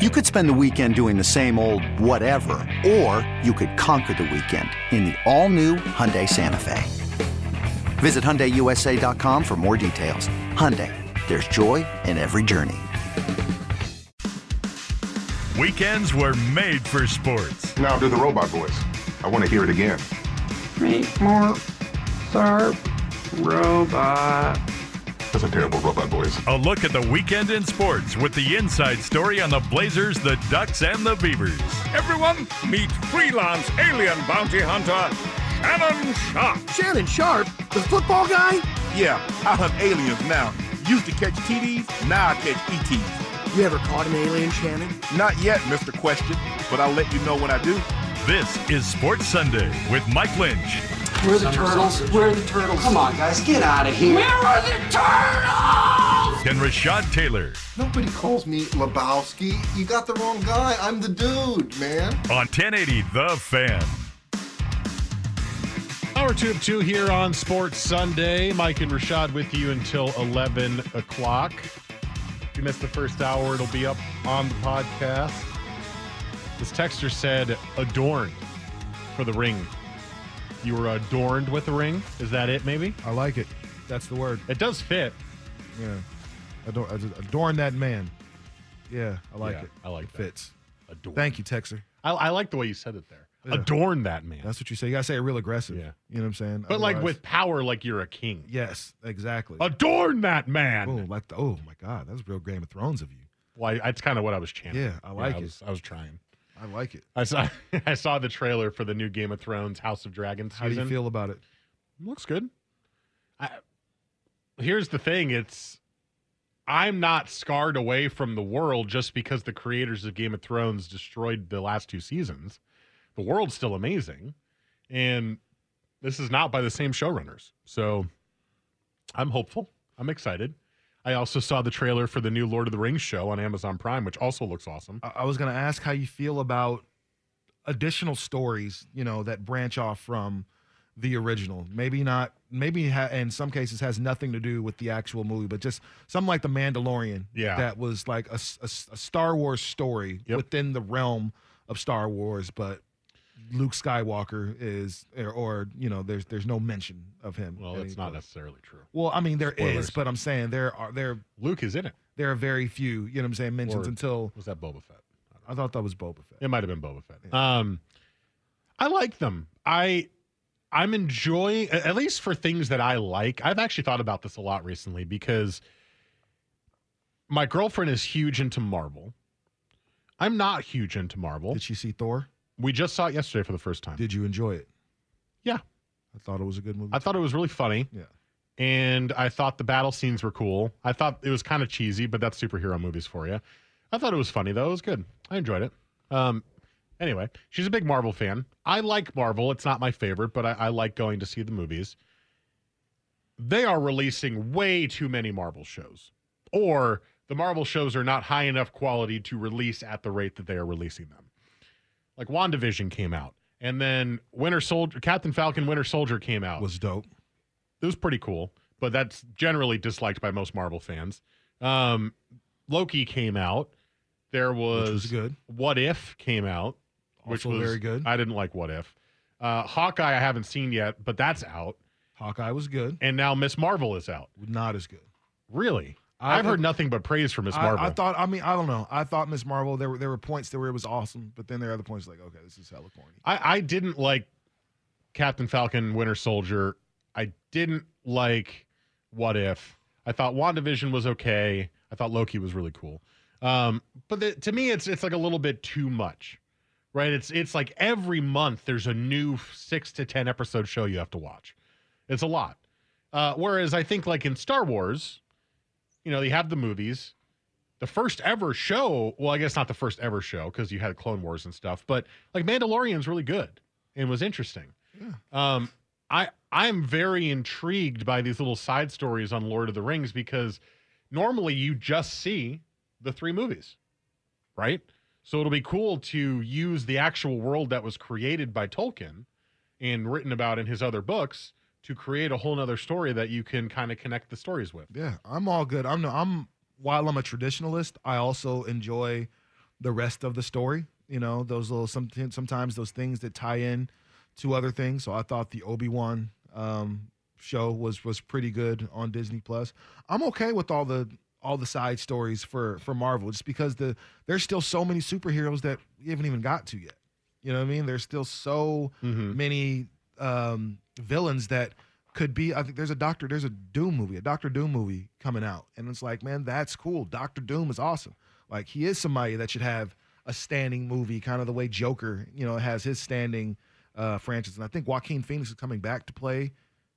You could spend the weekend doing the same old whatever, or you could conquer the weekend in the all-new Hyundai Santa Fe. Visit HyundaiUSA.com for more details. Hyundai, there's joy in every journey. Weekends were made for sports. Now do the robot voice. I want to hear it again. Make more sharp robot. That's a terrible robot voice. A look at the weekend in sports with the inside story on the Blazers, the Ducks, and the Beavers. Everyone, meet freelance alien bounty hunter Shannon Sharpe. Shannon Sharpe? The football guy? Yeah, I hunt aliens now. Used to catch TDs, now I catch ETs. You ever caught an alien, Shannon? Not yet, Mr. Question, but I'll let you know when I do. This is Sports Sunday with Mike Lynch. Where are the turtles? Where are the turtles? Come on, guys, get out of here. Where are the turtles? And Rashad Taylor Nobody calls me Lebowski. You got the wrong guy. I'm the dude, man. on 1080 The Fan. Hour two of two here on Sports Sunday. Mike and Rashad with you until 11 o'clock. If you missed the first hour, it'll be up on the podcast. This texter said, adorned for the ring. You were uh, adorned with the ring? Is that it, maybe? I like it. That's the word. It does fit. Yeah. Adorn, adorn that man. Yeah, I like Yeah, it. I like it that. fits. Adorn. Thank you, Texer. I, I like the way you said it there. Yeah. Adorn that man. That's what you say. You gotta say it real aggressive. Yeah. You know what I'm saying? but like Otherwise- with power, like you're a king. Yes, exactly. Adorn that man. oh, like the, oh my God, that was real Game of Thrones of you. Why? that's kind of what I was chanting. Yeah, I like I it. was, I was trying. I like it. I saw I saw the trailer for the new Game of Thrones House of Dragons How do you feel about it? Looks good. I, here's the thing: it's I'm not scarred away from the world just because the creators of Game of Thrones destroyed the last two seasons. The world's still amazing, and this is not by the same showrunners. So I'm hopeful. I'm excited. I also saw the trailer for the new Lord of the Rings show on Amazon Prime, which also looks awesome. I, I was gonna ask how you feel about additional stories, you know, that branch off from the original. Maybe not. Maybe ha- in some cases has nothing to do with the actual movie, but just something like the Mandalorian. Yeah. that was like a Star Wars story Yep. within the realm of Star Wars, but Luke Skywalker is, or, or you know, there's there's no mention of him. Well, that's not necessarily true. Well, I mean, there is, Spoilers. but I'm saying there are there Luke is in it. there are very few. You know what I'm saying? Mentions Or- until Was that Boba Fett? I thought that was Boba Fett. It might have been Boba Fett. Um, I like them. I I'm enjoying at least for things that I like. I've actually thought about this a lot recently because my girlfriend is huge into Marvel. I'm not huge into Marvel. Did she see Thor? We just saw it yesterday for the first time. Did you enjoy it? Yeah. I thought it was a good movie. I thought it was really funny. Yeah. And I thought the battle scenes were cool. I thought it was kind of cheesy, but that's superhero movies for you. I thought it was funny though. It was good. I enjoyed it. Um, anyway, she's a big Marvel fan. I like Marvel. It's not my favorite, but I, I like going to see the movies. They are releasing way too many Marvel shows, or the Marvel shows are not high enough quality to release at the rate that they are releasing them. Like WandaVision came out, and then Winter Soldier, Captain Falcon, Winter Soldier came out was dope. it was pretty cool, but that's generally disliked by most Marvel fans. Um, Loki came out. There was, was good. What If came out, which Also was very good. I didn't like What If. Uh, Hawkeye I haven't seen yet, but that's out. Hawkeye was good. And now Miss Marvel is out. Not as good. Really? I- I've heard nothing but praise for Miss I, Marvel. I thought. I mean, I don't know. I thought Miss Marvel. There were there were points there where it was awesome, but then there are other points like, okay, this is hella corny. I, I didn't like Captain Falcon, Winter Soldier. I didn't like What If. I thought WandaVision was okay. I thought Loki was really cool. Um, but the, to me, it's it's like a little bit too much, right? It's it's like every month there's a new six to ten episode show you have to watch. It's a lot. Uh, whereas I think like in Star Wars, you know, they have the movies. the first ever show. Well, I guess not the first ever show because you had Clone Wars and stuff, but like Mandalorian's really good and was interesting. Um, I I'm very intrigued by these little side stories on Lord of the Rings because normally you just see the three movies, right? So it'll be cool to use the actual world that was created by Tolkien and written about in his other books to create a whole nother story that you can kind of connect the stories with. Yeah, I'm all good. I'm no, I'm while I'm a traditionalist, I also enjoy the rest of the story. You know, those little some sometimes those things that tie in to other things. So I thought the Obi Wan um, show was was pretty good on Disney Plus. I'm okay with all the all the side stories for for Marvel, just because the there's still so many superheroes that we haven't even got to yet. You know what I mean? There's still so many um, villains that could be. I think there's a Doctor, there's a Doom movie, a Doctor Doom movie coming out, and it's like, man, that's cool. Doctor Doom is awesome. Like he is somebody that should have a standing movie, kind of the way Joker, you know, has his standing uh, franchise. And I think Joaquin Phoenix is coming back to play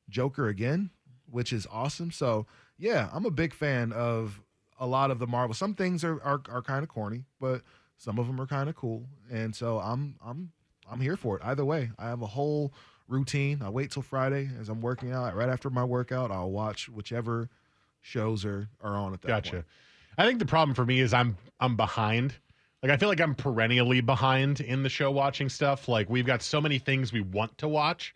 Joker again, which is awesome. So yeah, I'm a big fan of a lot of the Marvel. Some things are are, are kind of corny, but some of them are kind of cool. And so I'm I'm I'm here for it. Either way, I have a whole routine. I wait till Friday as I'm working out. Right after my workout, I'll watch whichever shows are are on at that Gotcha. point. I think the problem for me is I'm I'm behind. Like I feel like I'm perennially behind in the show watching stuff. Like we've got so many things we want to watch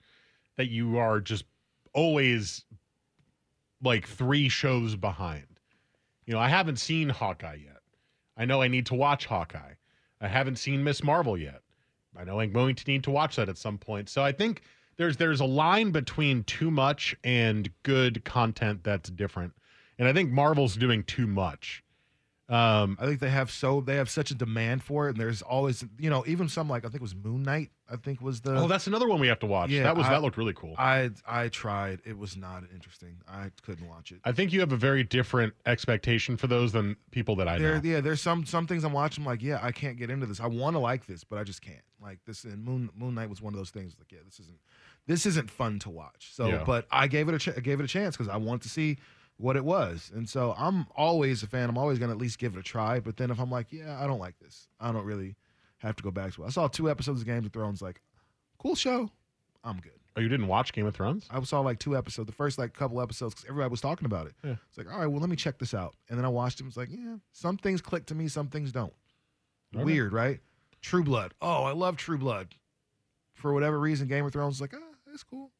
that you are just always like three shows behind. You know, I haven't seen Hawkeye yet. I know I need to watch Hawkeye. I haven't seen Miss Marvel yet. I know I'm going to need to watch that at some point. So I think there's there's a line between too much and good content that's different. And I think Marvel's doing too much. Um, I think they have so they have such a demand for it, and there's always you know even some like I think it was Moon Knight. I think was the oh, that's another one we have to watch. Yeah, that was I- that looked really cool. I I tried. It was not interesting. I couldn't watch it. I think you have a very different expectation for those than people that I There, know. yeah, there's some some things I'm watching. I'm like, yeah, I can't get into this. I want to like this, but I just can't. Like this, and Moon Moon Knight was one of those things. Like, yeah, this isn't this isn't fun to watch. So, Yeah. but I gave it a ch- I gave it a chance because I wanted to see what it was, and so I'm always a fan. I'm always gonna at least give it a try. But then if I'm like, yeah, I don't like this, I don't really have to go back to it. I saw two episodes of Game of Thrones. Like, cool show. I'm good. Oh, you didn't watch Game of Thrones? I saw like two episodes, the first like couple episodes, because everybody was talking about it. Yeah. It's like, all right, well, let me check this out. And then I watched it. and It's like, yeah, some things click to me, some things don't. Okay. Weird, right? True Blood. Oh, I love True Blood. For whatever reason, Game of Thrones is like, ah, that's cool.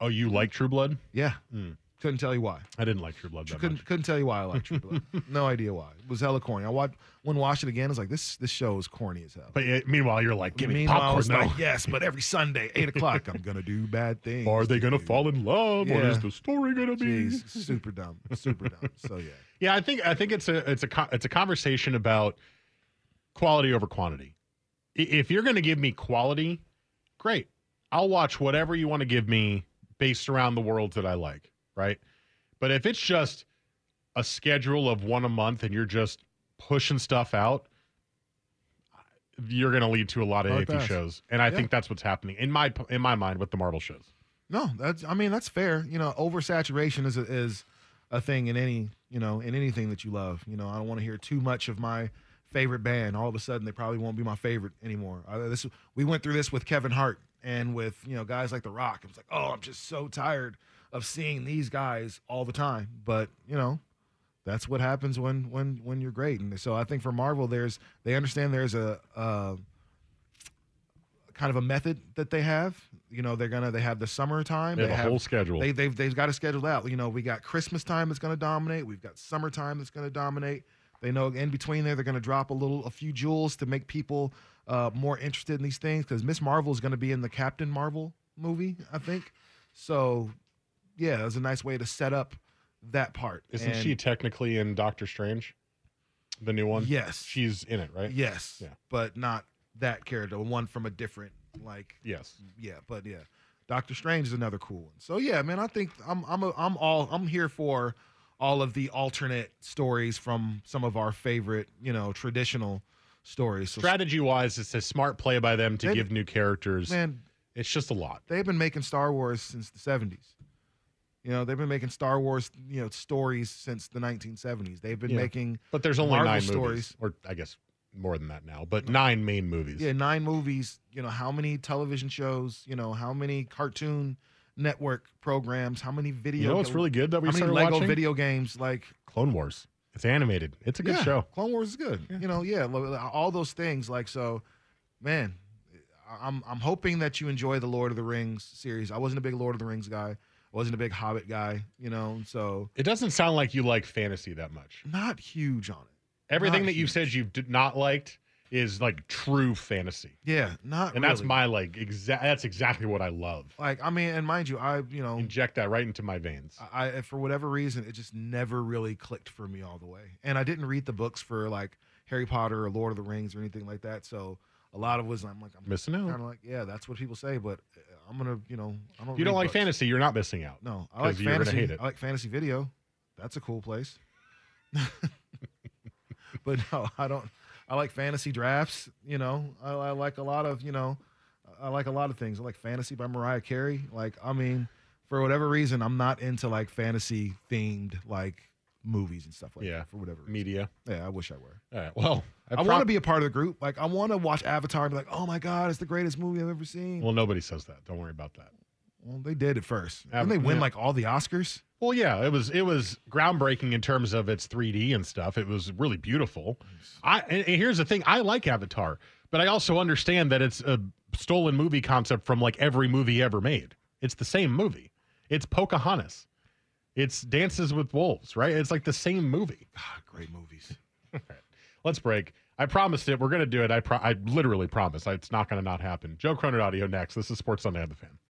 Oh, you like True Blood? Yeah. Hmm. Couldn't tell you why. I didn't like True Blood that Couldn't much. couldn't tell you why I like True Blood. no idea why. It was hella corny. I watched when watched it again. I was like, this this show is corny as hell. But uh, meanwhile, you're like, give me popcorn now. like, yes, but every Sunday, eight o'clock, I'm gonna do bad things. Are they gonna fall in love? What is Yeah. the story gonna be? Jeez, super dumb, super dumb. So yeah. Yeah, I think I think it's a it's a it's a conversation about quality over quantity. If you're going to give me quality, great. I'll watch whatever you want to give me based around the worlds that I like, right? But if it's just a schedule of one a month and you're just pushing stuff out, you're going to lead to a lot of Hard iffy pass. shows. And I Yeah. think that's what's happening in my in my mind with the Marvel shows. No, that's I mean that's fair. You know, oversaturation is a, is a thing in any you know in anything that you love. You know, I don't want to hear too much of my favorite band. All of a sudden, they probably won't be my favorite anymore. I, this we went through this with Kevin Hart and with you know guys like The Rock. It was like, oh, I'm just so tired of seeing these guys all the time. But you know, that's what happens when when when you're great. And so I think for Marvel, there's they understand there's a. Uh, kind of a method that they have. You know, they're gonna they have the summertime. They have a whole schedule. They they've they've got it scheduled out. You know, we got Christmas time that's gonna dominate. We've got summertime that's gonna dominate. They know in between there they're gonna drop a little a few jewels to make people uh, more interested in these things because Miss Marvel is gonna be in the Captain Marvel movie, I think. So yeah, it was a nice way to set up that part. Isn't And- she technically in Doctor Strange? The new one? Yes. She's in it, right? Yes. Yeah. But not that character, one from a different like Yes. yeah, but yeah. Doctor Strange is another cool one. So yeah, man, I think I'm I'm a, I'm all I'm here for all of the alternate stories from some of our favorite, you know, traditional stories. So Strategy wise, it's a smart play by them to give new characters. man, It's just a lot. they've been making Star Wars since the 70s. You know, they've been making Star Wars, you know, stories since the 1970s. They've been Yeah. making But there's only Marvel nine stories. movies, or I guess more than that now, but nine main movies. Yeah, nine movies. You know, how many television shows? You know, how many cartoon network programs? How many video? You know what's really good that we how many Lego watching? video games? Like Clone Wars. It's animated. It's a good yeah, show. Clone Wars is good. You know, yeah, all those things. Like so, man, I- I'm I'm hoping that you enjoy the Lord of the Rings series. I wasn't a big Lord of the Rings guy. I wasn't a big Hobbit guy. You know, so It doesn't sound like you like fantasy that much. not huge on it. Everything Not that you've said you did not liked is like true fantasy. Yeah, not And that's my like exact that's exactly what I love. like. I mean, and mind you, I you know Inject that right into my veins. I I- for whatever reason it just never really clicked for me all the way. And I didn't read the books for like Harry Potter or Lord of the Rings or anything like that. So a lot of was I'm like I'm Missing out. Kind of like yeah, that's what people say, but uh, I'm gonna you know I don't. You don't like books. fantasy, you're not missing out. No, I like fantasy. hate it. I like fantasy video. That's a cool place. but no, I don't. I like fantasy drafts. You know, I, I like a lot of you know, I like a lot of things. I like fantasy by Mariah Carey. Like, I mean, for whatever reason, I'm not into like fantasy themed like movies and stuff like Yeah. that. For whatever reason. Media. Yeah, I wish I were. All right. Well, I, want to be a part of the group. Like, I want to watch Avatar and be like, oh my god, it's the greatest movie I've ever seen. Well, nobody says that. Don't worry about that. Well, they did at first. Av- Didn't they win yeah. like all the Oscars? Well, yeah, it was it was groundbreaking in terms of its 3D and stuff. It was really beautiful. I and here's the thing, I like Avatar, but I also understand that it's a stolen movie concept from like every movie ever made. It's the same movie. It's Pocahontas. It's Dances with Wolves, right? It's like the same movie. Ah, great movies. Let's break. I promised it. We're going to do it. I pro- I literally promise. It's not going to not happen. Joe Cronin audio next. This is Sports Sunday on the Fan.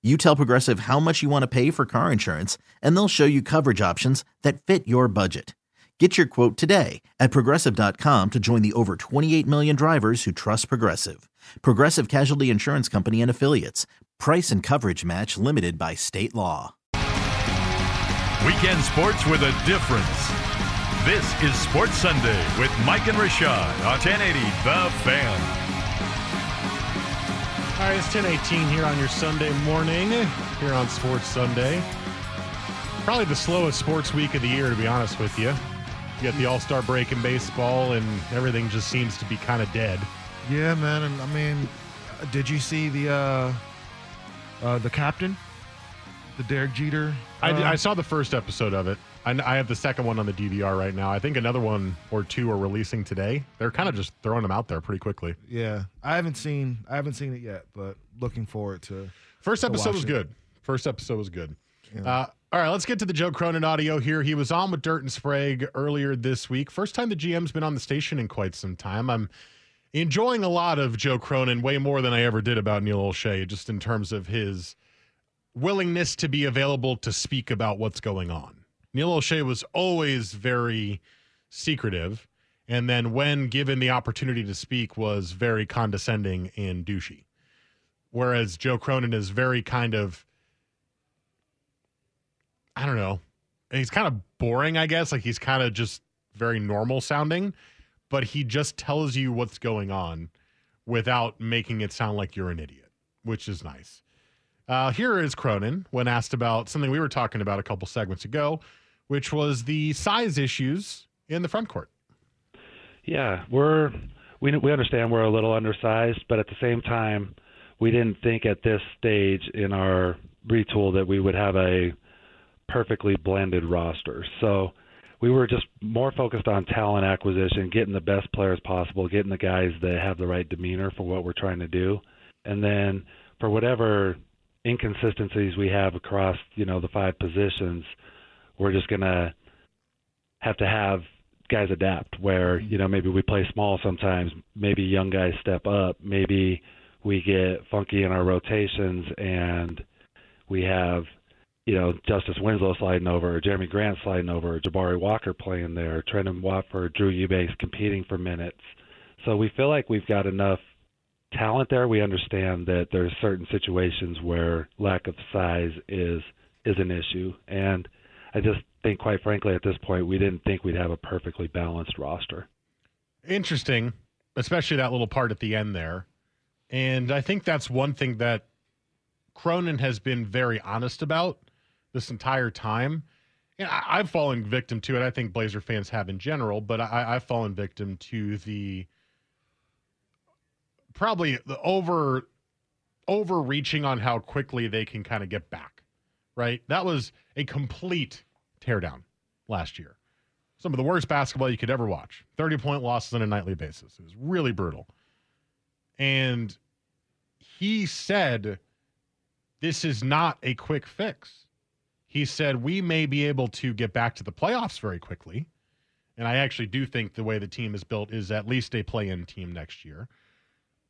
You tell Progressive how much you want to pay for car insurance, and they'll show you coverage options that fit your budget. Get your quote today at progressive.com to join the over 28 million drivers who trust Progressive. Progressive Casualty Insurance Company and Affiliates. Price and coverage match limited by state law. Weekend sports with a difference. This is Sports Sunday with Mike and Rashad on 1080 The Fan. All right, it's 1018 here on your Sunday morning, here on Sports Sunday. Probably the slowest sports week of the year, to be honest with you. You got the All Star break in baseball, and everything just seems to be kind of dead. Yeah, man, and I mean, did you see the uh, uh the captain, the Derek Jeter? I, did- uh, I saw the first episode of it. I, I have the second one on the DVR right now. I think another one or two are releasing today. They're kind of just throwing them out there pretty quickly. Yeah, I haven't seen I haven't seen it yet, but looking forward to. First episode watch was it. good. First episode was good. Yeah. Uh, all right, let's get to the Joe Cronin audio here. He was on with Dirt and Sprague earlier this week. First time the GM's been on the station in quite some time. I'm enjoying a lot of Joe Cronin, way more than I ever did about Neil Olshey, just in terms of his willingness to be available to speak about what's going on. Neil Olshey was always very secretive, and then when given the opportunity to speak, was very condescending and douchey. Whereas Joe Cronin is very kind of I don't know. He's kind of boring, I guess. Like he's kind of just very normal sounding, but he just tells you what's going on without making it sound like you're an idiot, which is nice. Uh, here is Cronin when asked about something we were talking about a couple segments ago, which was the size issues in the front court. Yeah, we're we we understand we're a little undersized, but at the same time, we didn't think at this stage in our retool that we would have a perfectly blended roster. So we were just more focused on talent acquisition, getting the best players possible, getting the guys that have the right demeanor for what we're trying to do, and then for whatever inconsistencies we have across you know the five positions, we're just gonna have to have guys adapt. Where mm-hmm. you know maybe we play small sometimes, maybe young guys step up, maybe we get funky in our rotations and we have you know, Justice Winslow sliding over, Jerami Grant sliding over, Jabari Walker playing there, Trendon Watford, Drew Eubanks competing for minutes. So we feel like we've got enough talent there. We understand that there's certain situations where lack of size is is an issue, and I just think, quite frankly, at this point, we didn't think we'd have a perfectly balanced roster. Interesting, especially that little part at the end there, and I think that's one thing that Cronin has been very honest about this entire time. And I, have fallen victim to it. I think Blazer fans have in general, but I, I've fallen victim to the probably the over overreaching on how quickly they can kind of get back. Right? That was a complete teardown last year. Some of the worst basketball you could ever watch. 30 point losses on a nightly basis. It was really brutal. And he said, This is not a quick fix he said we may be able to get back to the playoffs very quickly. And I actually do think the way the team is built is at least a play in team next year.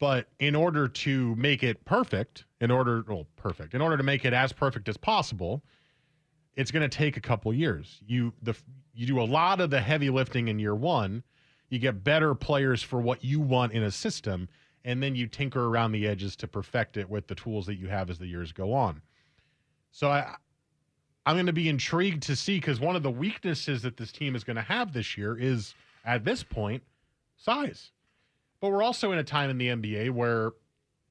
But in order to make it perfect, in order, well, perfect, in order to make it as perfect as possible, it's going to take a couple years. You the you do a lot of the heavy lifting in year one. You get better players for what you want in a system, and then you tinker around the edges to perfect it with the tools that you have as the years go on. So I I'm going to be intrigued to see because one of the weaknesses that this team is going to have this year is at this point size. But we're also in a time in the NBA where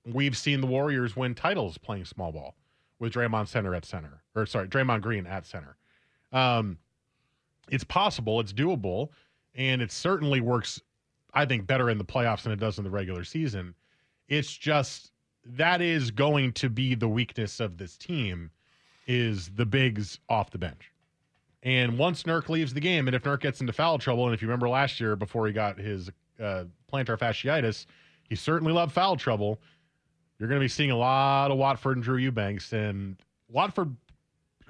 we've seen the Warriors win titles playing small ball with Draymond Center at center, or sorry, Draymond Green at center. Um, it's possible, it's doable, and it certainly works. I think better in the playoffs than it does in the regular season. It's just that is going to be the weakness of this team is the bigs off the bench. And once Nurk leaves the game, and if Nurk gets into foul trouble, and if you remember last year before he got his uh, plantar fasciitis, he certainly loved foul trouble. You're going to be seeing a lot of Watford and Drew Eubanks, and Watford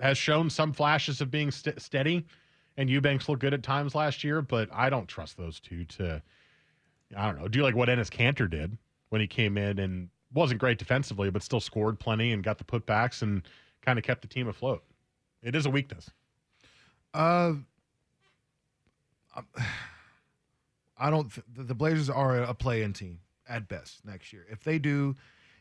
has shown some flashes of being st- steady, and Eubanks looked good at times last year, but I don't trust those two to, I don't know, do like what Enes Kanter did when he came in and wasn't great defensively, but still scored plenty and got the putbacks and kind of kept the team afloat. It is a weakness. Uh, I don't. Th- the Blazers are a play-in team at best next year. If they do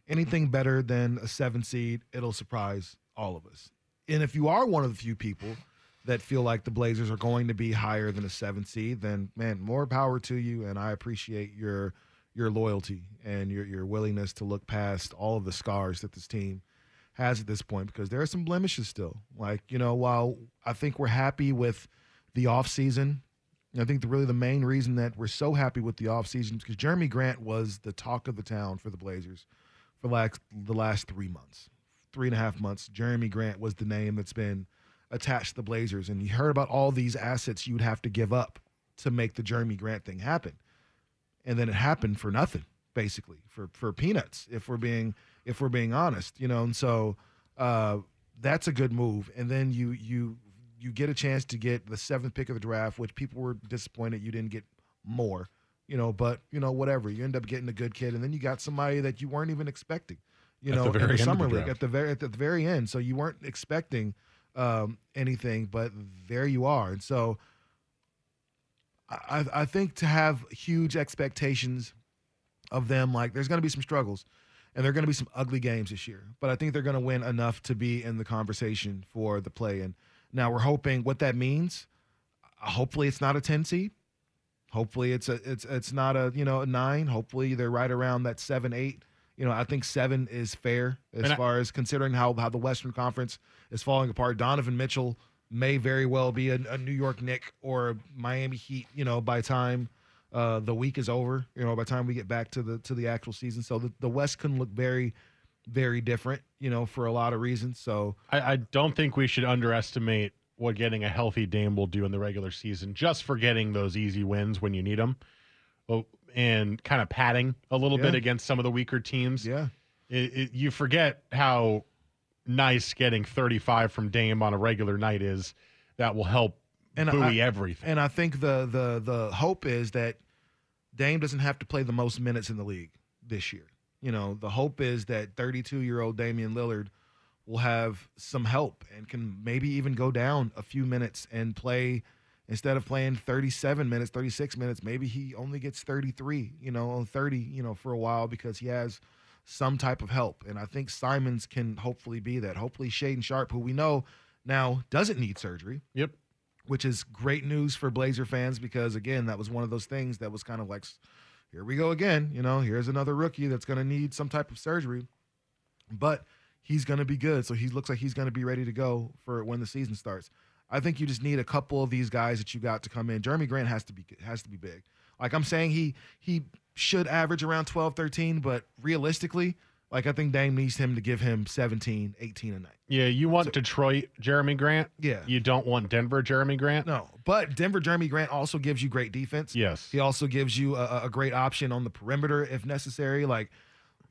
anything better than a seven seed, it'll surprise all of us. And if you are one of the few people that feel like the Blazers are going to be higher than a seven seed, then man, more power to you. And I appreciate your your loyalty and your your willingness to look past all of the scars that this team has at this point because there are some blemishes still. Like, you know, while I think we're happy with the offseason, I think the, really the main reason that we're so happy with the offseason is because Jerami Grant was the talk of the town for the Blazers for like the last three months, three and a half months. Jerami Grant was the name that's been attached to the Blazers. And you heard about all these assets you would have to give up to make the Jerami Grant thing happen. And then it happened for nothing, basically, for, for peanuts, if we're being – if we're being honest, you know. And so uh, that's a good move. And then you you you get a chance to get the seventh pick of the draft, which people were disappointed you didn't get more, you know. But you know whatever, you end up getting a good kid, and then you got somebody that you weren't even expecting, you at know, the in the summer league at the very at the very end. So you weren't expecting um, anything, but there you are, and so. I, I think to have huge expectations of them, like there's going to be some struggles and there are going to be some ugly games this year. But I think they're going to win enough to be in the conversation for the play. And now we're hoping what that means. Hopefully, it's not a ten seed. Hopefully, it's a it's it's not a you know a nine. Hopefully, they're right around that seven eight. You know, I think seven is fair as I- far as considering how how the Western Conference is falling apart. Donovan Mitchell may very well be a, a New York Nick or a Miami Heat. You know, by time uh, the week is over, you know, by the time we get back to the to the actual season, so the, the West can look very very different. You know, for a lot of reasons. So I, I don't think we should underestimate what getting a healthy Dame will do in the regular season, just for getting those easy wins when you need them, oh, and kind of padding a little bit against some of the weaker teams. Yeah, it, it, you forget how nice getting 35 from Dame on a regular night is. That will help and buoy I, everything. And I think the the the hope is that Dame doesn't have to play the most minutes in the league this year. You know, the hope is that 32 year old Damian Lillard will have some help and can maybe even go down a few minutes and play instead of playing 37 minutes, 36 minutes, maybe he only gets 33, you know, on 30, you know, for a while because he has some type of help. And I think Simons can hopefully be that. Hopefully Shaedon Sharpe, who we know now doesn't need surgery. Yep. Which is great news for Blazer fans because again, that was one of those things that was kind of like here we go again, you know, here's another rookie that's going to need some type of surgery. But he's going to be good. So he looks like he's going to be ready to go for when the season starts. I think you just need a couple of these guys that you got to come in. Jerami Grant has to be has to be big. Like I'm saying he he should average around 12 13, but realistically, like I think Dame needs him to give him 17, 18 a night. yeah, you want Detroit Jerami Grant. Yeah. You don't want Denver Jerami Grant. No, but Denver Jerami Grant also gives you great defense. Yes. He also gives you a, a great option on the perimeter if necessary. Like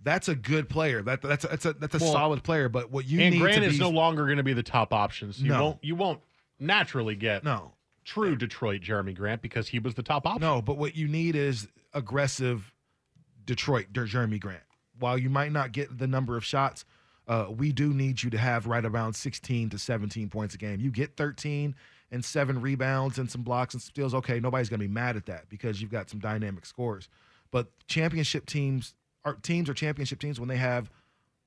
that's a good player. That that's a, that's a that's a Well, solid player. But what you and need Grant to is no longer going to be the top option. So you No. won't you won't naturally get no true Detroit Jerami Grant because he was the top option. No, but what you need is aggressive Detroit Jerami Grant. While you might not get the number of shots, uh, we do need you to have right around 16 to 17 points a game. You get 13 and seven rebounds and some blocks and steals. Okay, nobody's going to be mad at that because you've got some dynamic scores. But championship teams are teams or championship teams when they have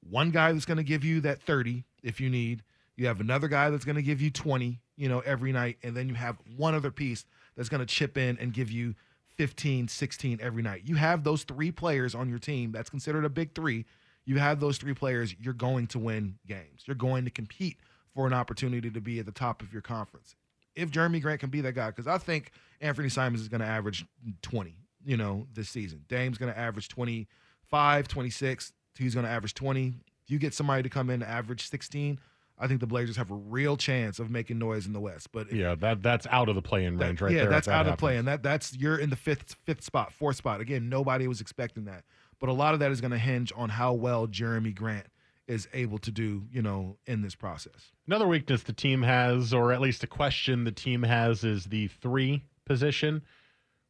one guy that's going to give you that 30 if you need. You have another guy that's going to give you 20, you know, every night. And then you have one other piece that's going to chip in and give you 15, 16 every night. You have those three players on your team. That's considered a big three. You have those three players. You're going to win games. You're going to compete for an opportunity to be at the top of your conference. If Jerami Grant can be that guy, because I think Anthony Simons is going to average 20, you know, this season. Dame's going to average 25, 26. He's going to average 20. If you get somebody to come in and average 16, I think the Blazers have a real chance of making noise in the West. But if Yeah, that that's out of the playing range right yeah, there. if that's that out of play, and that that's you're in the fifth fifth spot, fourth spot. Again, nobody was expecting that, but a lot of that is going to hinge on how well Jerami Grant is able to do, you know, in this process. Another weakness the team has, or at least a question the team has, is the three position.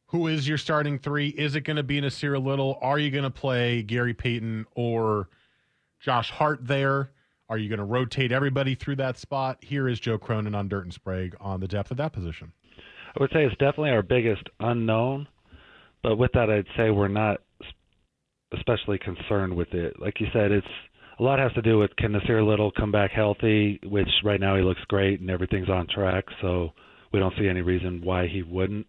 Who is your starting three? Is it going to be Nassir Little? Are you going to play Gary Payton or Josh Hart there? Are you going to rotate everybody through that spot? Here is Joe Cronin on Dirt and Sprague on the depth of that position. I would say it's definitely our biggest unknown, but with that, I'd say we're not especially concerned with it. Like you said, it's a lot has to do with can Nassir Little come back healthy, which right now he looks great and everything's on track, so we don't see any reason why he wouldn't.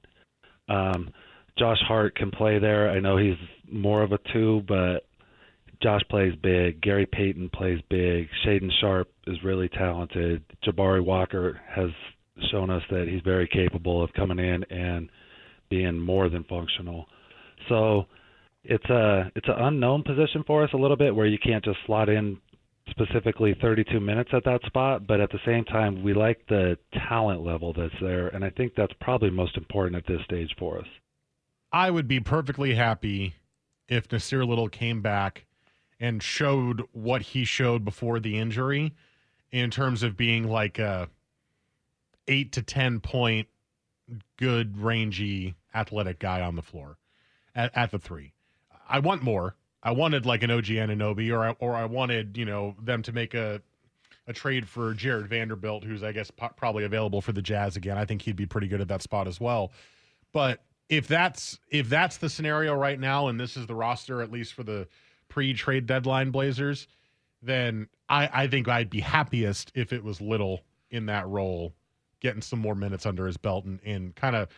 Um, Josh Hart can play there. I know he's more of a two, but Josh plays big. Gary Payton plays big. Shaedon Sharpe is really talented. Jabari Walker has shown us that he's very capable of coming in and being more than functional. So it's a it's an unknown position for us a little bit where you can't just slot in specifically 32 minutes at that spot, but at the same time we like the talent level that's there and I think that's probably most important at this stage for us. I would be perfectly happy if Nassir Little came back and showed what he showed before the injury in terms of being like a eight to 10 point, good, rangy, athletic guy on the floor at, at the three. I want more. I wanted like an OG Anunoby, or I, or I wanted, you know, them to make a, a trade for Jarred Vanderbilt, who's, I guess, po- probably available for the Jazz again. I think he'd be pretty good at that spot as well. But if that's if that's the scenario right now, and this is the roster at least for the pre-trade deadline Blazers, then I, I think I'd be happiest if it was Little in that role, getting some more minutes under his belt and, and kind of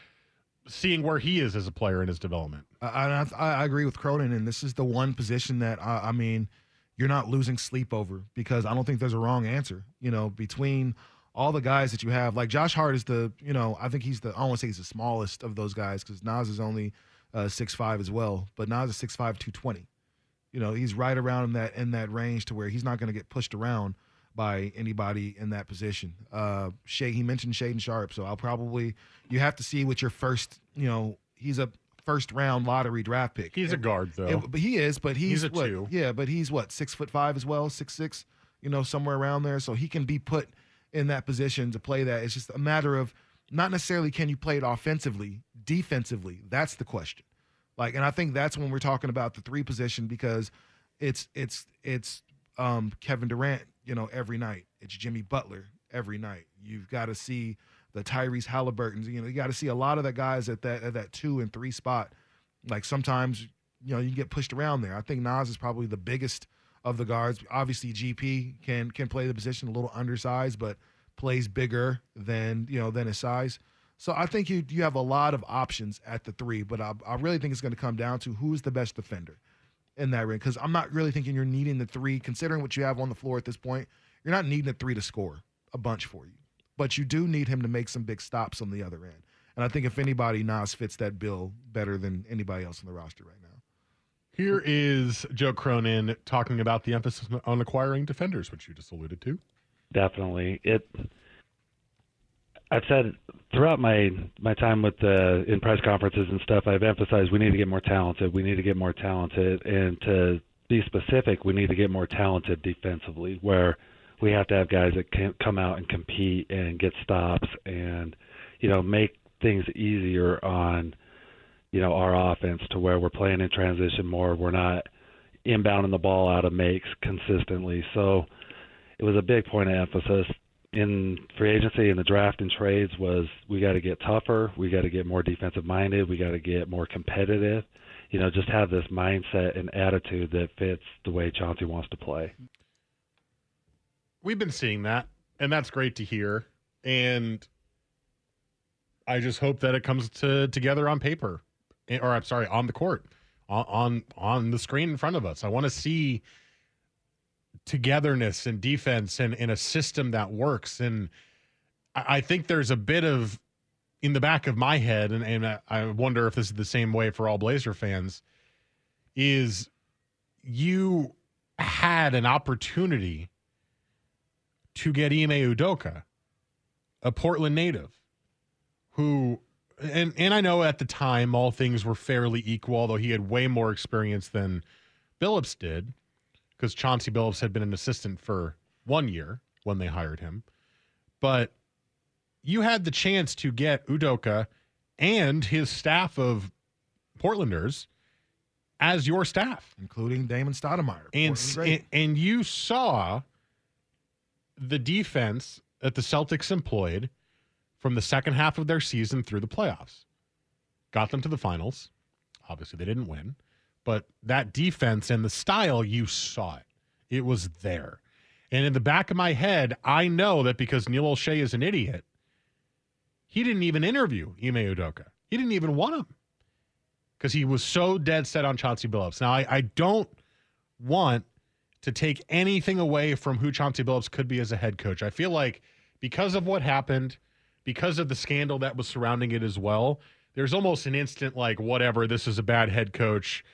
seeing where he is as a player in his development. I, I, I agree with Cronin, and this is the one position that I, I mean, you're not losing sleep over because I don't think there's a wrong answer. You know, between all the guys that you have, like Josh Hart is the, you know, I think he's the, I don't want to say he's the smallest of those guys because Nas is only uh, six five as well, but Nas is six five two twenty. You know, he's right around in that in that range to where he's not going to get pushed around by anybody in that position. Uh, Shay, he mentioned Shaedon Sharpe, so I'll probably you have to see what your first, you know, he's a first round lottery draft pick. He's a guard though. It- but he is, but he's, He's a what, two. Yeah, but he's what six foot five as well, six six, you know, somewhere around there. So he can be put in that position to play that. It's just a matter of not necessarily can you play it offensively, defensively. That's the question. Like, and I think that's when we're talking about the three position because it's it's it's um, Kevin Durant, you know, every night. It's Jimmy Butler every night. You've got to see the Tyrese Halliburtons. You know, you got to see a lot of the guys at that at that two and three spot. Like sometimes, you know, you get pushed around there. I think Nas is probably the biggest of the guards. Obviously, GP can can play the position a little undersized, but plays bigger than you know than his size. So I think you you have a lot of options at the three, but I, I really think it's going to come down to who's the best defender in that ring. Because I'm not really thinking you're needing the three, considering what you have on the floor at this point. You're not needing a three to score a bunch for you, but you do need him to make some big stops on the other end. And I think if anybody, Nas fits that bill better than anybody else on the roster right now. Here is Joe Cronin talking about the emphasis on acquiring defenders, which you just alluded to. Definitely. It I've said throughout my my time with the in press conferences and stuff, I've emphasized we need to get more talented. We need to get more talented, and to be specific, we need to get more talented defensively, where we have to have guys that can come out and compete and get stops, and you know make things easier on you know our offense to where we're playing in transition more. We're not inbounding the ball out of makes consistently. So it was a big point of emphasis in free agency and the draft and trades was we got to get tougher, we got to get more defensive minded, we got to get more competitive. You know, just have this mindset and attitude that fits the way Chauncey wants to play. We've been seeing that, and that's great to hear. And I just hope that it comes to together on paper, Eh, or I'm sorry, on the court, on on, on the screen in front of us. I want to see togetherness and defense and in a system that works. And I, think there's a bit of in the back of my head, and, and I- I wonder if this is the same way for all Blazer fans, is you had an opportunity to get Ime Udoka, a Portland native, who and and I know at the time all things were fairly equal, although he had way more experience than Billups did, because Chauncey Billups had been an assistant for one year when they hired him. But you had the chance to get Udoka and his staff of Portlanders as your staff, including Damon Stoudemire, and and, and you saw the defense that the Celtics employed from the second half of their season through the playoffs. Got them to the finals. Obviously, they didn't win, but that defense and the style, you saw it. It was there. And in the back of my head, I know that because Neil Olshey is an idiot, he didn't even interview Ime Udoka. He didn't even want him because he was so dead set on Chauncey Billups. Now, I, I don't want to take anything away from who Chauncey Billups could be as a head coach. I feel like because of what happened, because of the scandal that was surrounding it as well, there's almost an instant like, whatever, this is a bad head coach.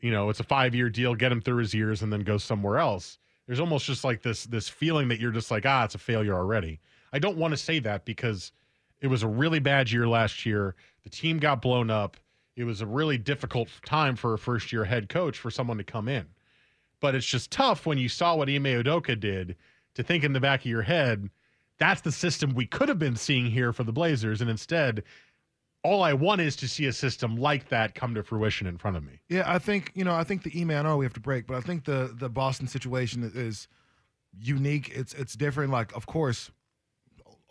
You know, it's a five year deal, get him through his years and then go somewhere else. There's almost just like this this feeling that you're just like, ah, it's a failure already. I don't want to say that because it was a really bad year last year. The team got blown up. It was a really difficult time for a first year head coach for someone to come in. But it's just tough when you saw what Ime Udoka did to think in the back of your head, that's the system we could have been seeing here for the Blazers. And instead, all I want is to see a system like that come to fruition in front of me. Yeah, I think you know. I think the email. I know we have to break, but I think the the Boston situation is unique. It's it's different. Like, of course,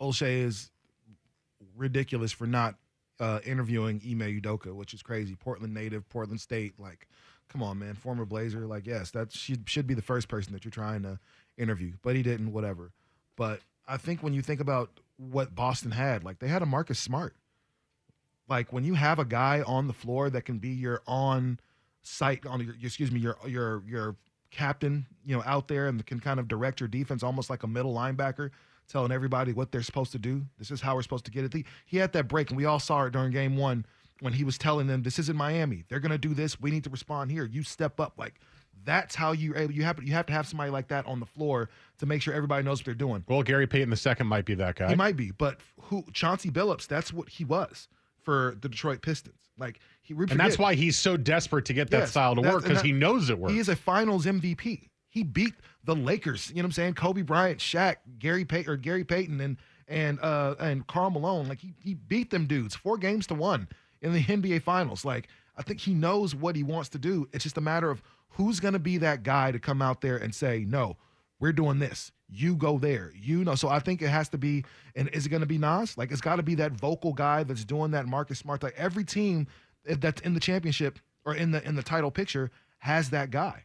Olshey is ridiculous for not uh, interviewing Ime Udoka, which is crazy. Portland native, Portland State. Like, come on, man, former Blazer. Like, yes, that should should be the first person that you're trying to interview, but he didn't. Whatever. But I think when you think about what Boston had, like they had a Marcus Smart. Like when you have a guy on the floor that can be your on site on your excuse me your your your captain, you know, out there and can kind of direct your defense almost like a middle linebacker, telling everybody what they're supposed to do. This is how we're supposed to get it. He had that break, and we all saw it during game one when he was telling them, "This isn't Miami. They're going to do this. We need to respond here. You step up." Like that's how you able. You have you have to have somebody like that on the floor to make sure everybody knows what they're doing. Well, Gary Payton the second might be that guy. He might be, but who? Chauncey Billups. That's what he was for the Detroit Pistons. Like he, and that's why he's so desperate to get that Yes, style to work because he knows it works. He is a Finals MVP. He beat the Lakers. You know what I'm saying? Kobe Bryant, Shaq, Gary Pay or Gary Payton, and and uh and Karl Malone. Like he he beat them dudes four games to one in the NBA Finals. Like I think he knows what he wants to do. It's just a matter of who's going to be that guy to come out there and say, no, we're doing this. You go there. You know. So I think it has to be. And is it going to be Nas? Like it's got to be that vocal guy that's doing that. Marcus Smart. Like every team that's in the championship or in the in the title picture has that guy.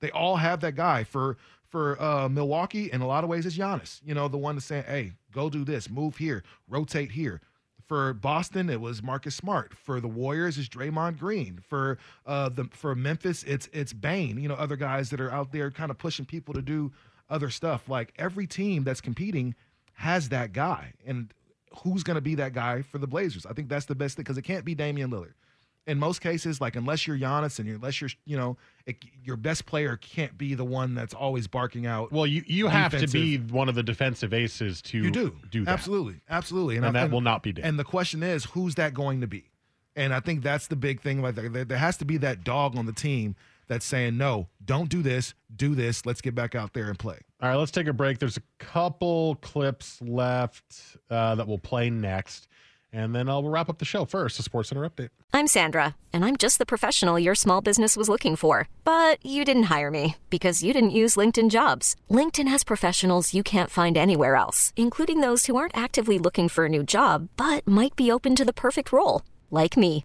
They all have that guy for for uh, Milwaukee. In a lot of ways, it's Giannis. You know, the one that's saying, "Hey, go do this, move here, rotate here." For Boston, it was Marcus Smart. For the Warriors, it's Draymond Green. For uh, the for Memphis, it's it's Bane. You know, other guys that are out there kind of pushing people to do other stuff. Like every team that's competing has that guy, and who's going to be that guy for the Blazers? I think that's the best thing because it can't be Damian Lillard in most cases, like unless you're Giannis and you're, unless you're, you know, it, your best player can't be the one that's always barking out. well, you you have to be one of the defensive aces to You do do that. absolutely, absolutely, And I- that will not be Dame. And the question is, who's that going to be? And I think that's the big thing. Like there, there has to be that dog on the team that's saying, no, don't do this, do this. Let's get back out there and play. All right, let's take a break. There's a couple clips left uh, that we'll play next, and then I'll wrap up the show. First, a Sports Center update. I'm Sandra, and I'm just the professional your small business was looking for. But you didn't hire me because you didn't use LinkedIn jobs. LinkedIn has professionals you can't find anywhere else, including those who aren't actively looking for a new job but might be open to the perfect role, like me.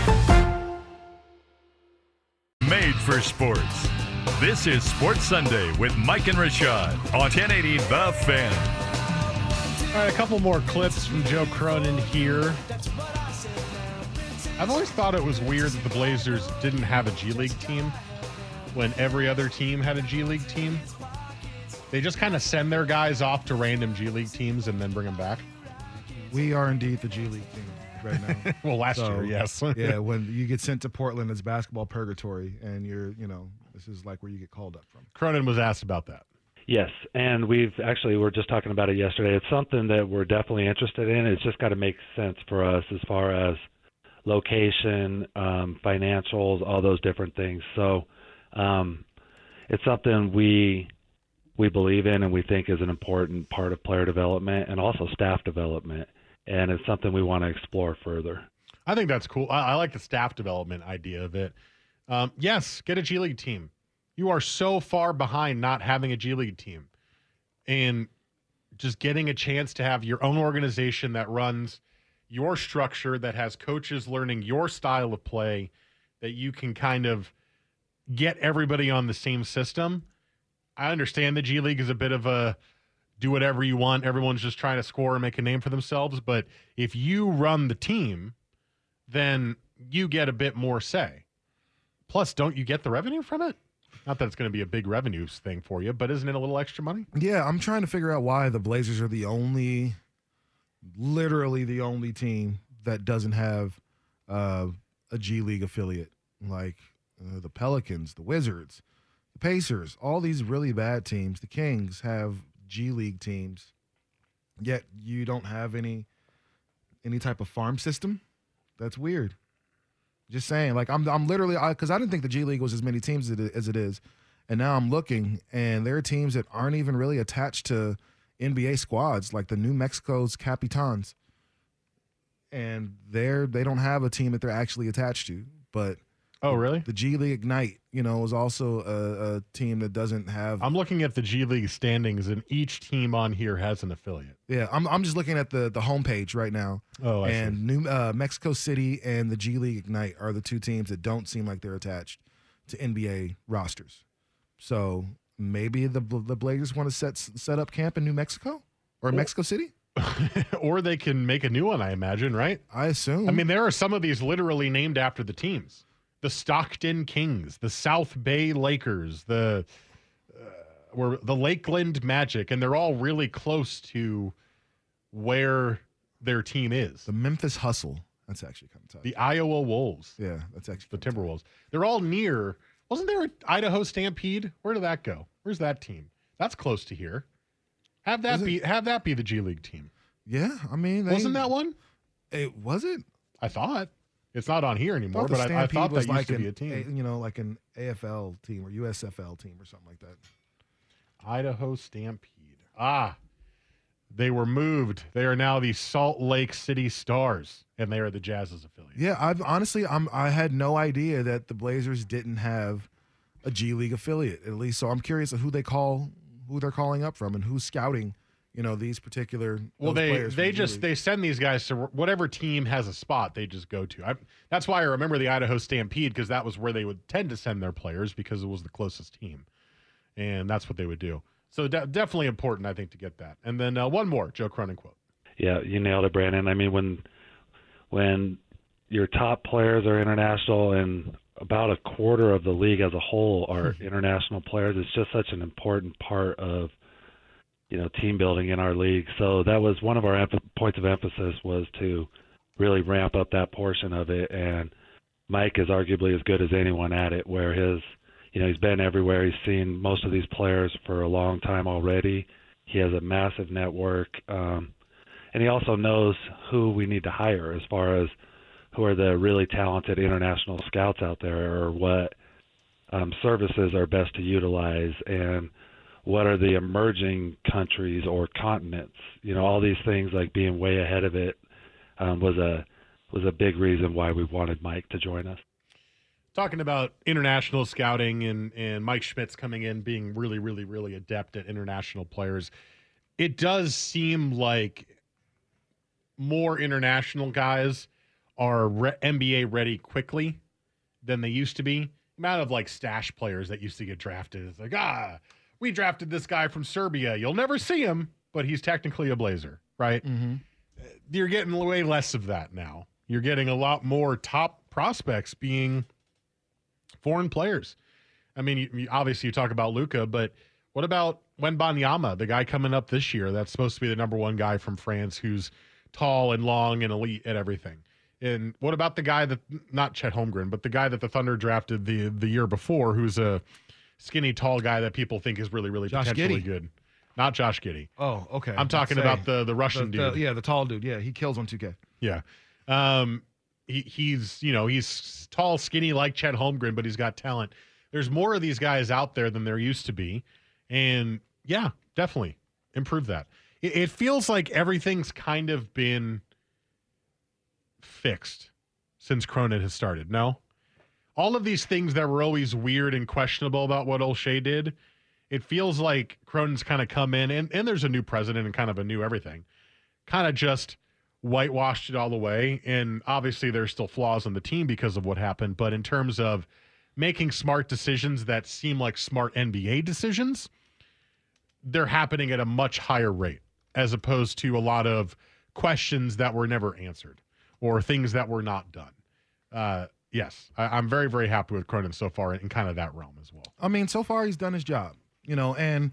Made for sports. This is Sports Sunday with Mike and Rashad on 1080 The Fan. All right, a couple more clips from Joe Cronin here. I've always thought it was weird that the Blazers didn't have a G League team when every other team had a G League team. They just kind of send their guys off to random G League teams and then bring them back. We are indeed the G League team right now. well, last year, yes. yeah, when you get sent to Portland, it's basketball purgatory, and you're, you know, this is like where you get called up from. Cronin was asked about that. Yes, and we've actually we are just talking about it yesterday. It's something that we're definitely interested in. It's just got to make sense for us as far as location, um, financials, all those different things. So um, it's something we we believe in and we think is an important part of player development and also staff development. And it's something we want to explore further. I think that's cool. I, I like the staff development idea of it. Um, yes, get a G League team. You are so far behind not having a G League team. And just getting a chance to have your own organization that runs your structure, that has coaches learning your style of play, that you can kind of get everybody on the same system. I understand the G League is a bit of a do whatever you want. Everyone's just trying to score and make a name for themselves. But if you run the team, then you get a bit more say. Plus, don't you get the revenue from it? Not that it's going to be a big revenue thing for you, but isn't it a little extra money? Yeah, I'm trying to figure out why the Blazers are the only, literally the only team that doesn't have uh, a G League affiliate. Like uh, the Pelicans, the Wizards, the Pacers, all these really bad teams. The Kings have G League teams, yet you don't have any any type of farm system. That's weird. Just saying, like I'm I'm literally because I, I, didn't think the G League was as many teams as it, as it is, and now I'm looking and there are teams that aren't even really attached to NBA squads, like the New Mexico's Capitans, and they're they don't have a team that they're actually attached to, but Oh, really? The G League Ignite, you know, is also a, a, team that doesn't have. I'm looking at the G League standings, and each team on here has an affiliate. Yeah, I'm, I'm just looking at the the homepage right now. Oh, I see. and see. New uh, Mexico City and the G League Ignite are the two teams that don't seem like they're attached to NBA rosters. So maybe the the Blazers want to set set up camp in New Mexico or Mexico City. or they can make a new one, I imagine, right? I assume. I mean, there are some of these literally named after the teams the Stockton Kings, the South Bay Lakers, the uh, were the Lakeland Magic, and they're all really close to where their team is. The Memphis Hustle. That's actually kind of tough. The Iowa Wolves. Yeah, that's actually the Timberwolves. They're all near. Wasn't there an Idaho Stampede? Where did that go? Where's that team? That's close to here. Have that be have that be the G League team. Yeah, I mean, they, wasn't that one? It was it. I thought. It's not on here anymore, but I, I, thought that like used to an, be a team. A, you know, like an AFL team or USFL team or something like that. Idaho Stampede. Ah, they were moved. They are now the Salt Lake City Stars, and they are the Jazz's affiliate. Yeah, I've honestly, I'm I had no idea that the Blazers didn't have a G League affiliate at least. So I'm curious of who they call, who they're calling up from, and who's scouting you know these particular well they they just League. they send these guys to whatever team has a spot they just go to. I, that's why i remember the idaho stampede because that was where they would tend to send their players because it was the closest team. And that's what they would do. So de- definitely important i think to get that. And then uh, one more joe cronin quote. Yeah you nailed it brandon. I mean when when your top players are international and about a quarter of the league as a whole are international players it's just such an important part of you know team building in our league. So that was one of our em- points of emphasis was to really ramp up that portion of it. And Mike is arguably as good as anyone at it. Where his you know he's been everywhere. He's seen most of these players for a long time already. He has a massive network, um, and he also knows who we need to hire as far as who are the really talented international scouts out there, or what um, services are best to utilize and what are the emerging countries or continents. You know, all these things like being way ahead of it um, was a was a big reason why we wanted Mike to join us. Talking about international scouting and and Mike Schmitz coming in being really really really adept at international players, it does seem like more international guys are re- NBA ready quickly than they used to be. The amount of like stash players that used to get drafted is like ah we drafted this guy from Serbia. You'll never see him, but he's technically a Blazer, right? Mm-hmm. You're getting way less of that now. You're getting a lot more top prospects being foreign players. I mean, you, you, obviously you talk about Luka, but what about Wembanyama, the guy coming up this year that's supposed to be the number one guy from France who's tall and long and elite at everything? And what about the guy that not Chet Holmgren, but the guy that the Thunder drafted the the year before, who's a skinny, tall guy that people think is really, really Josh potentially Giddey. good. Not Josh Giddey. Oh, okay. I'm talking Let's about say. the the Russian The- dude. the- yeah, the tall dude. Yeah, he kills on 2K. Yeah. Um, he, he's, you know, he's tall, skinny like Chet Holmgren, but he's got talent. There's more of these guys out there than there used to be. And yeah, definitely improve that. It, it feels like everything's kind of been fixed since Cronin has started. No? All of these things that were always weird and questionable about what Olshey did, it feels like Cronin's kind of come in and, and there's a new president and kind of a new everything. Kind of just whitewashed it all the way. And obviously, there's still flaws in the team because of what happened. But in terms of making smart decisions that seem like smart NBA decisions, they're happening at a much higher rate as opposed to a lot of questions that were never answered or things that were not done. Uh, yes, I, I'm very, very happy with Cronin so far in kind of that realm as well. I mean, so far he's done his job, you know, and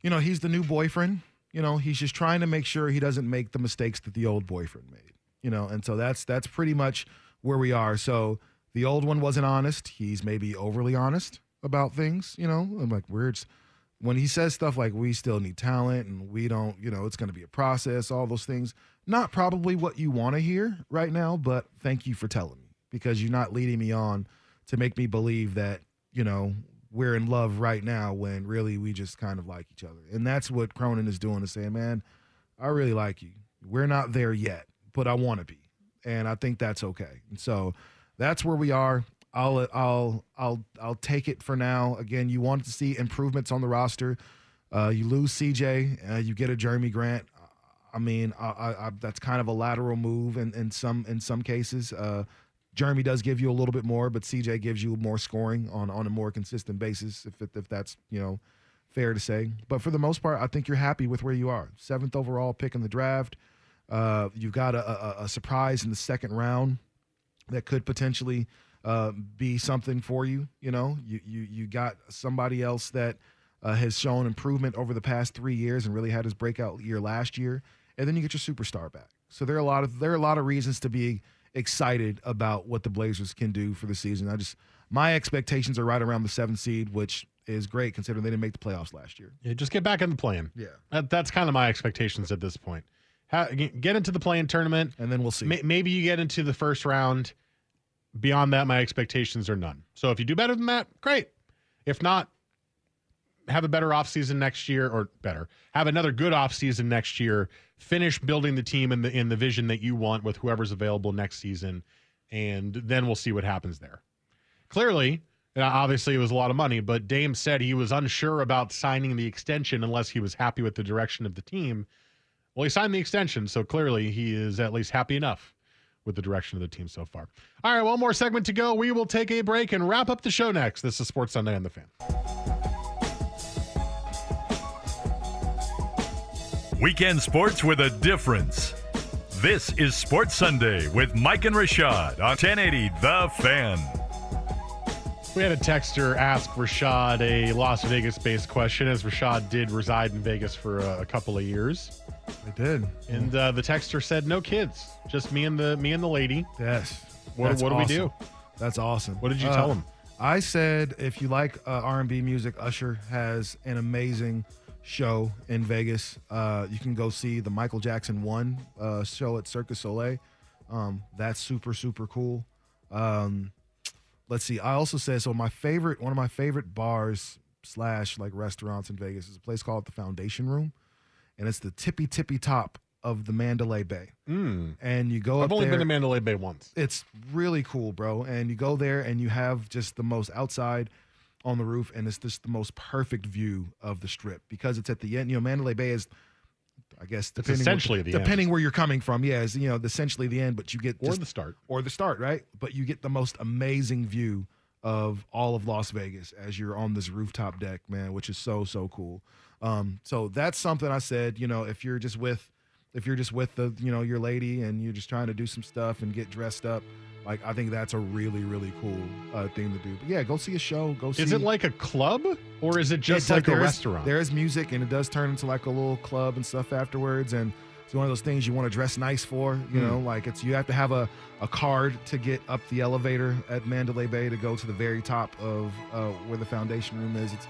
you know he's the new boyfriend. You know, he's just trying to make sure he doesn't make the mistakes that the old boyfriend made. You know, and so that's that's pretty much where we are. So the old one wasn't honest. He's maybe overly honest about things. You know, I'm like just, when he says stuff like we still need talent and we don't, you know, it's going to be a process. All those things. Not probably what you want to hear right now, but thank you for telling me because you're not leading me on to make me believe that you know we're in love right now when really we just kind of like each other. And that's what Cronin is doing is saying, man, I really like you. We're not there yet, but I want to be. And I think that's okay. And so that's where we are. I'll I'll I'll I'll take it for now. Again, you want to see improvements on the roster. Uh, you lose CJ, uh, you get a Jerami Grant. I mean, I, I, I, that's kind of a lateral move in, in some in some cases. Uh, Jerami does give you a little bit more, but CJ gives you more scoring on on a more consistent basis, if if that's you know fair to say. But for the most part, I think you're happy with where you are. Seventh overall pick in the draft. Uh, you've got a, a, a surprise in the second round that could potentially uh, be something for you. You know, you you you got somebody else that uh, has shown improvement over the past three years and really had his breakout year last year, and then you get your superstar back. So there are a lot of there are a lot of reasons to be excited about what the Blazers can do for the season. I just my expectations are right around the seventh seed, which is great considering they didn't make the playoffs last year. Yeah, just get back in the play-in. Yeah, that, that's kind of my expectations at this point. Ha- get into the play-in tournament, and then we'll see. maybe you get into the first round. Beyond that, my expectations are none. So if you do better than that, great. If not, have a better offseason next year or better. Have another good offseason next year. Finish building the team in the in the vision that you want with whoever's available next season and then we'll see what happens there. Clearly, uh, obviously it was a lot of money, but Dame said he was unsure about signing the extension unless he was happy with the direction of the team. Well, he signed the extension, so clearly he is at least happy enough with the direction of the team so far. All right, one more segment to go. We will take a break and wrap up the show next. This is Sports Sunday on the Fan. Weekend sports with a difference. This is Sports Sunday with Mike and Rashad on 1080 The Fan. We had a texter ask Rashad a Las Vegas based question, as Rashad did reside in Vegas for a, a couple of years. I did. And uh, the texter said, "No kids, just me and the me and the lady." Yes. What, That's what do we do? That's awesome. What did you Uh, tell him? I said if you like uh, R&B music, Usher has an amazing show in Vegas. Uh, you can go see the Michael Jackson One uh, show at Cirque du Soleil. Um, that's super super cool. Um, let's see. I also said so. My favorite, one of my favorite bars slash like restaurants in Vegas is a place called the Foundation Room, and it's the tippy tippy top of the Mandalay Bay. Mm. And you go I've only there. been to Mandalay Bay once. It's really cool, bro. And you go there and you have just the most outside on the roof, and it's just the most perfect view of the strip because it's at the end. You know, Mandalay Bay is, I guess, depending essentially where, the end. depending where you're coming from. Yeah, is you know, essentially the end, but you get Or just- the start. or the start, right? But you get the most amazing view of all of Las Vegas as you're on this rooftop deck, man, which is so so cool. Um, so that's something I said. You know, if you're just with, if you're just with the, you know, your lady and you're just trying to do some stuff and get dressed up, like I think that's a really really cool uh, thing to do. But yeah, go see a show. Go see. Is it like a club or is it just It's like a is- restaurant? There is music, and it does turn into like a little club and stuff afterwards. And it's one of those things you want to dress nice for. You Hmm. know, like it's you have to have a, a card to get up the elevator at Mandalay Bay to go to the very top of uh, where the foundation room is. It's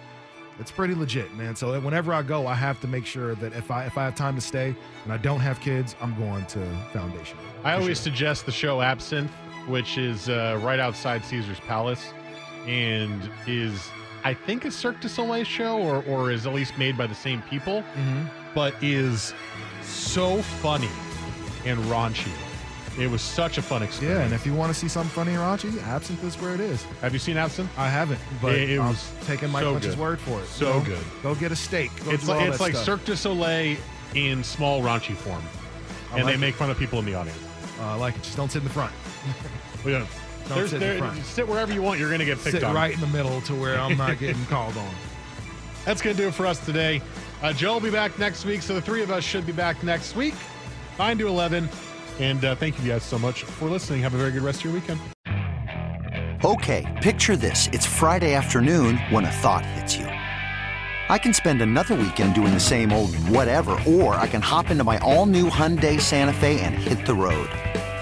it's pretty legit, man. So whenever I go, I have to make sure that if I if I have time to stay and I don't have kids, I'm going to Foundation. I always sure. suggest the show Absinthe, which is uh, right outside Caesar's Palace, and is I think a Cirque du Soleil show, or or is at least made by the same people, Mhm. but is so funny and raunchy. It was such a fun experience. Yeah, and if you want to see something funny and raunchy, Absinthe is where it is. Have you seen Absinthe? I haven't, but It- it I'm was taking Mike so Lynch's word for it. So You know, good. Go get a steak. Go It's like it's like stuff. Cirque du Soleil in small raunchy form, I and like they it. make fun of people in the audience. Uh, I like it. Just don't sit in the front. Well, yeah. Don't There's- sit in the front. Sit wherever you want. You're going to get picked Sit on. right in the middle to where I'm not getting called on. That's going to do it for us today. Uh, Joe will be back next week, so the three of us should be back next week, 9 to 11. And uh, thank you guys so much for listening. Have a very good rest of your weekend. Okay, picture this. It's Friday afternoon when a thought hits you. I can spend another weekend doing the same old whatever, or I can hop into my all new Hyundai Santa Fe and hit the road.